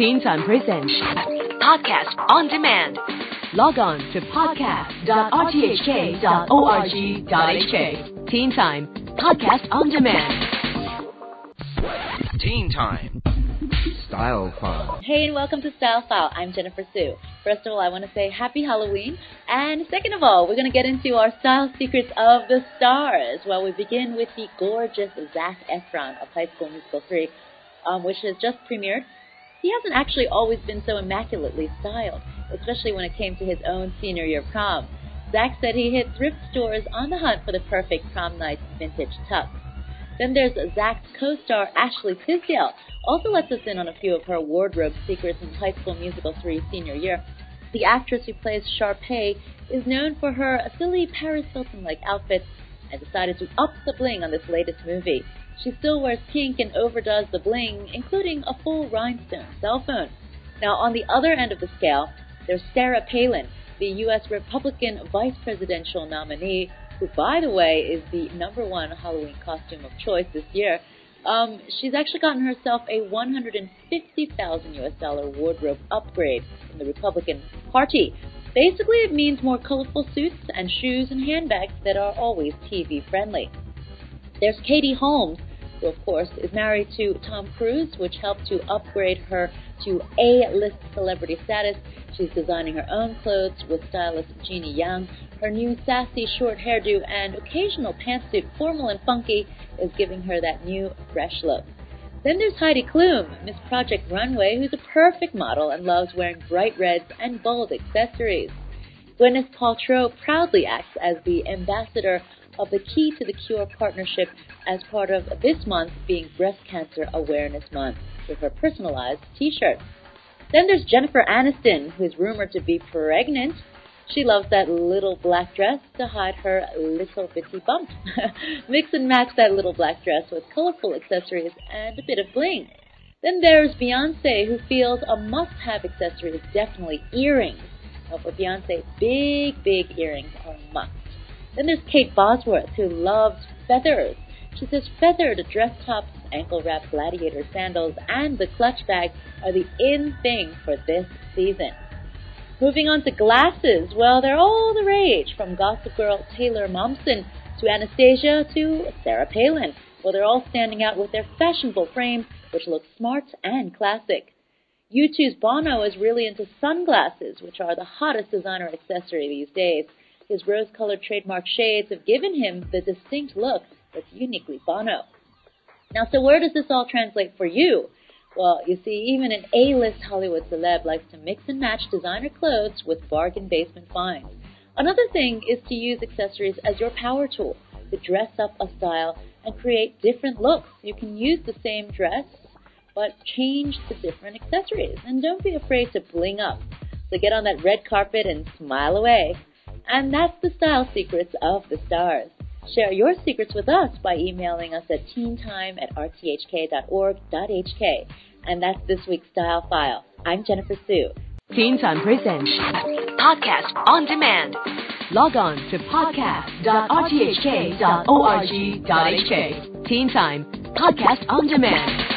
Teen Time Presents Podcast on Demand. Log on to podcast.rthk.org.hk. Teen Time Podcast on Demand. Teen Time. StyleFyle. Hey, and welcome to StyleFyle. I'm Jennifer Sue. First of all, I want to say happy Halloween. And second of all, we're going to get into our style secrets of the stars. Well, we begin with the gorgeous Zac Efron of High School Musical 3, um, which has just premiered. He hasn't actually always been so immaculately styled, especially when it came to his own senior year prom. Zac said he hit thrift stores on the hunt for the perfect prom night vintage tux. Then there's Zac's co-star Ashley Tisdale, also lets us in on a few of her wardrobe secrets in High School Musical 3 senior year. The actress who plays Sharpay is known for her silly Paris Hilton-like outfits and decided to up the bling on this latest movie. She still wears pink and overdoes the bling, including a full rhinestone cell phone. Now, on the other end of the scale, there's Sarah Palin, the U.S. Republican vice presidential nominee who, by the way, is the number one Halloween costume of choice this year. Um, she's actually gotten herself a 150,000 US dollar wardrobe upgrade from the Republican Party. Basically, it means more colorful suits and shoes and handbags that are always TV friendly. There's Katie Holmes, who, of course, is married to Tom Cruise, which helped to upgrade her to A-list celebrity status. She's designing her own clothes with stylist Jeannie Yang. Her new sassy short hairdo and occasional pantsuit, formal and funky, is giving her that new, fresh look. Then there's Heidi Klum, Miss Project Runway, who's a perfect model and loves wearing bright reds and bold accessories. Gwyneth Paltrow proudly acts as the ambassador of the Key to the Cure partnership as part of this month being Breast Cancer Awareness Month with her personalized t-shirt. Then there's Jennifer Aniston, who is rumored to be pregnant. She loves that little black dress to hide her little bitty bump. Mix and match that little black dress with colorful accessories and a bit of bling. Then there's Beyonce, who feels a must-have accessory is definitely earrings. Now for Beyonce, big, big earrings are a must. Then there's Kate Bosworth, who loves feathers. She says feathered dress tops, ankle wrap gladiator sandals, and the clutch bag are the in thing for this season. Moving on to glasses, well, they're all the rage, from gossip girl Taylor Momsen to Anastasia to Sarah Palin. Well, they're all standing out with their fashionable frames, which look smart and classic. U2's Bono is really into sunglasses, which are the hottest designer accessory these days. His rose-colored trademark shades have given him the distinct look that's uniquely Bono. Now, so where does this all translate for you? Well, you see, even an A-list Hollywood celeb likes to mix and match designer clothes with bargain basement finds. Another thing is to use accessories as your power tool to dress up a style and create different looks. You can use the same dress, but change the different accessories. And don't be afraid to bling up. So get on that red carpet and smile away. And that's the style secrets of the stars. Share your secrets with us by emailing us at teentime at rthk.org.hk. And that's this week's StyleFyle. I'm Jennifer Sue. Teen Time Presents Podcast on Demand. Log on to podcast.rthk.org.hk. Teen Time Podcast on Demand.